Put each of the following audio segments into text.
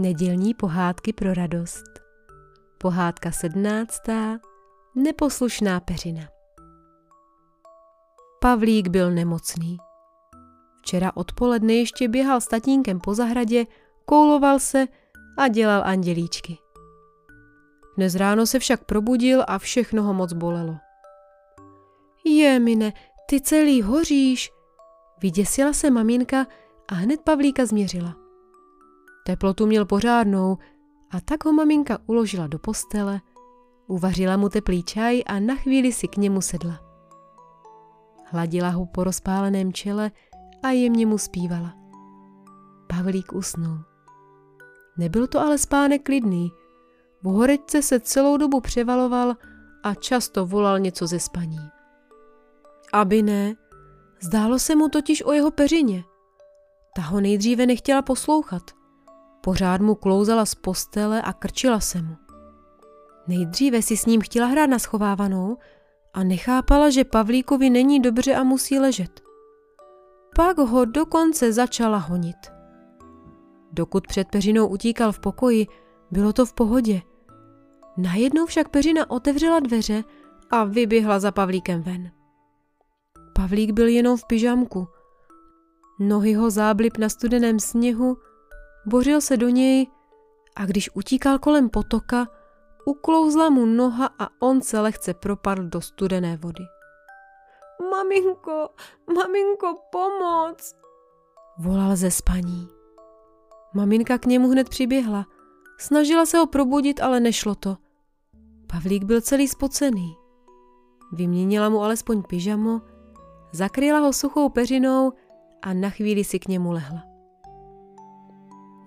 Nedělní pohádky pro radost. Pohádka sedmnáctá. Neposlušná peřina. Pavlík byl nemocný. Včera odpoledne ještě běhal s tatínkem po zahradě, kouloval se a dělal andělíčky. Dnes ráno se však probudil a všechno ho moc bolelo. Je, mine, ty celý hoříš. Vyděsila se maminka a hned Pavlíka změřila. Teplotu měl pořádnou a tak ho maminka uložila do postele, uvařila mu teplý čaj a na chvíli si k němu sedla. Hladila ho po rozpáleném čele a jemně mu zpívala. Pavlík usnul. Nebyl to ale spánek klidný. V horečce se celou dobu převaloval a často volal něco ze spaní. Aby ne, zdálo se mu totiž o jeho peřině. Ta ho nejdříve nechtěla poslouchat. Pořád mu klouzala z postele a krčila se mu. Nejdříve si s ním chtěla hrát na schovávanou a nechápala, že Pavlíkovi není dobře a musí ležet. Pak ho dokonce začala honit. Dokud před peřinou utíkal v pokoji, bylo to v pohodě. Najednou však peřina otevřela dveře a vyběhla za Pavlíkem ven. Pavlík byl jenom v pyžamku. Nohy ho záblip na studeném sněhu, bořil se do něj a když utíkal kolem potoka, uklouzla mu noha a on se lehce propadl do studené vody. Maminko, maminko, pomoc! Volal ze spaní. Maminka k němu hned přiběhla. Snažila se ho probudit, ale nešlo to. Pavlík byl celý spocený. Vyměnila mu alespoň pyžamo, zakryla ho suchou peřinou a na chvíli si k němu lehla.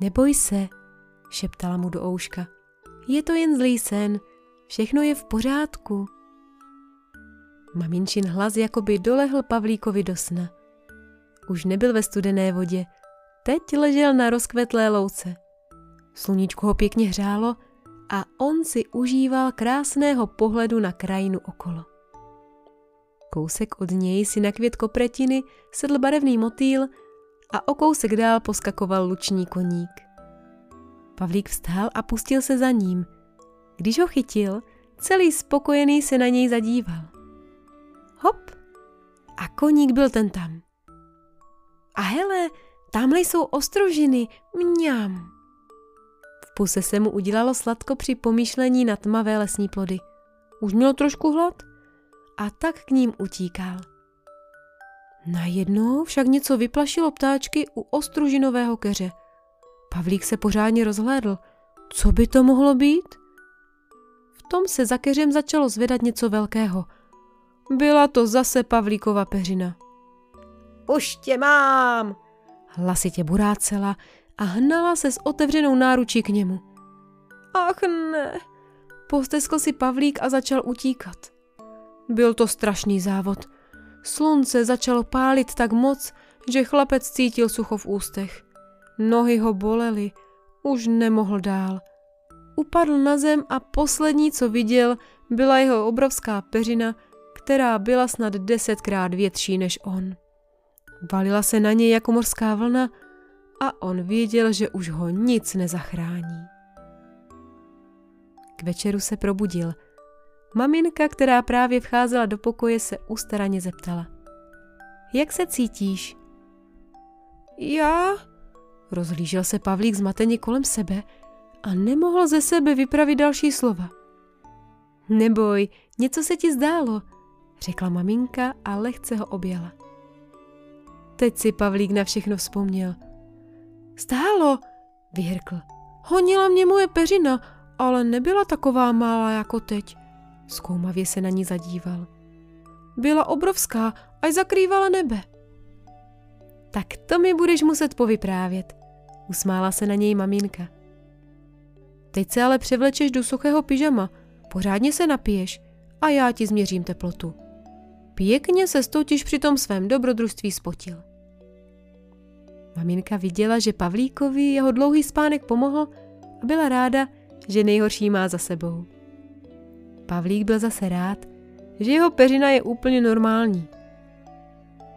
Neboj se, šeptala mu do ouška. Je to jen zlý sen, všechno je v pořádku. Maminčin hlas jakoby dolehl Pavlíkovi do sna. Už nebyl ve studené vodě, teď ležel na rozkvetlé louce. Sluníčko ho pěkně hřálo a on si užíval krásného pohledu na krajinu okolo. Kousek od něj si na květ kopretiny sedl barevný motýl a o kousek dál poskakoval luční koník. Pavlík vstál a pustil se za ním. Když ho chytil, celý spokojený se na něj zadíval. Hop! A koník byl ten tam. A hele, tamhle jsou ostrožiny, mňam. V puse se mu udělalo sladko při pomýšlení na tmavé lesní plody. Už měl trošku hlad a tak k ním utíkal. Najednou však něco vyplašilo ptáčky u ostružinového keře. Pavlík se pořádně rozhlédl. Co by to mohlo být? V tom se za keřem začalo zvedat něco velkého. Byla to zase Pavlíkova peřina. Už tě mám! Hlasitě burácela a hnala se s otevřenou náručí k němu. Ach ne! Posteskl si Pavlík a začal utíkat. Byl to strašný závod. Slunce začalo pálit tak moc, že chlapec cítil sucho v ústech. Nohy ho bolely, už nemohl dál. Upadl na zem a poslední, co viděl, byla jeho obrovská peřina, která byla snad desetkrát větší než on. Valila se na něj jako mořská vlna a on věděl, že už ho nic nezachrání. K večeru se probudil. Maminka, která právě vcházela do pokoje, se ustaraně zeptala. Jak se cítíš? Já? Rozhlížel se Pavlík zmateně kolem sebe a nemohl ze sebe vypravit další slova. Neboj, něco se ti zdálo, řekla maminka a lehce ho objala. Teď si Pavlík na všechno vzpomněl. Stálo, vyhrkl. Honila mě moje peřina, ale nebyla taková malá jako teď. Zkoumavě se na ní zadíval. Byla obrovská, až zakrývala nebe. Tak to mi budeš muset povyprávět, usmála se na něj maminka. Teď se ale převlečeš do suchého pyžama, pořádně se napiješ a já ti změřím teplotu. Pěkně se totiž při tom svém dobrodružství spotil. Maminka viděla, že Pavlíkovi jeho dlouhý spánek pomohl a byla ráda, že nejhorší má za sebou. Pavlík byl zase rád, že jeho peřina je úplně normální.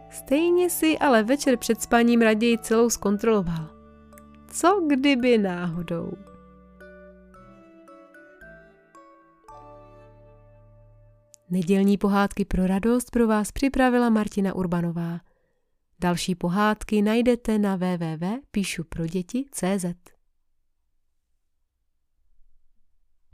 Stejně si ale večer před spaním raději celou zkontroloval. Co kdyby náhodou? Nedělní pohádky pro radost pro vás připravila Martina Urbanová. Další pohádky najdete na www.píšuproděti.cz.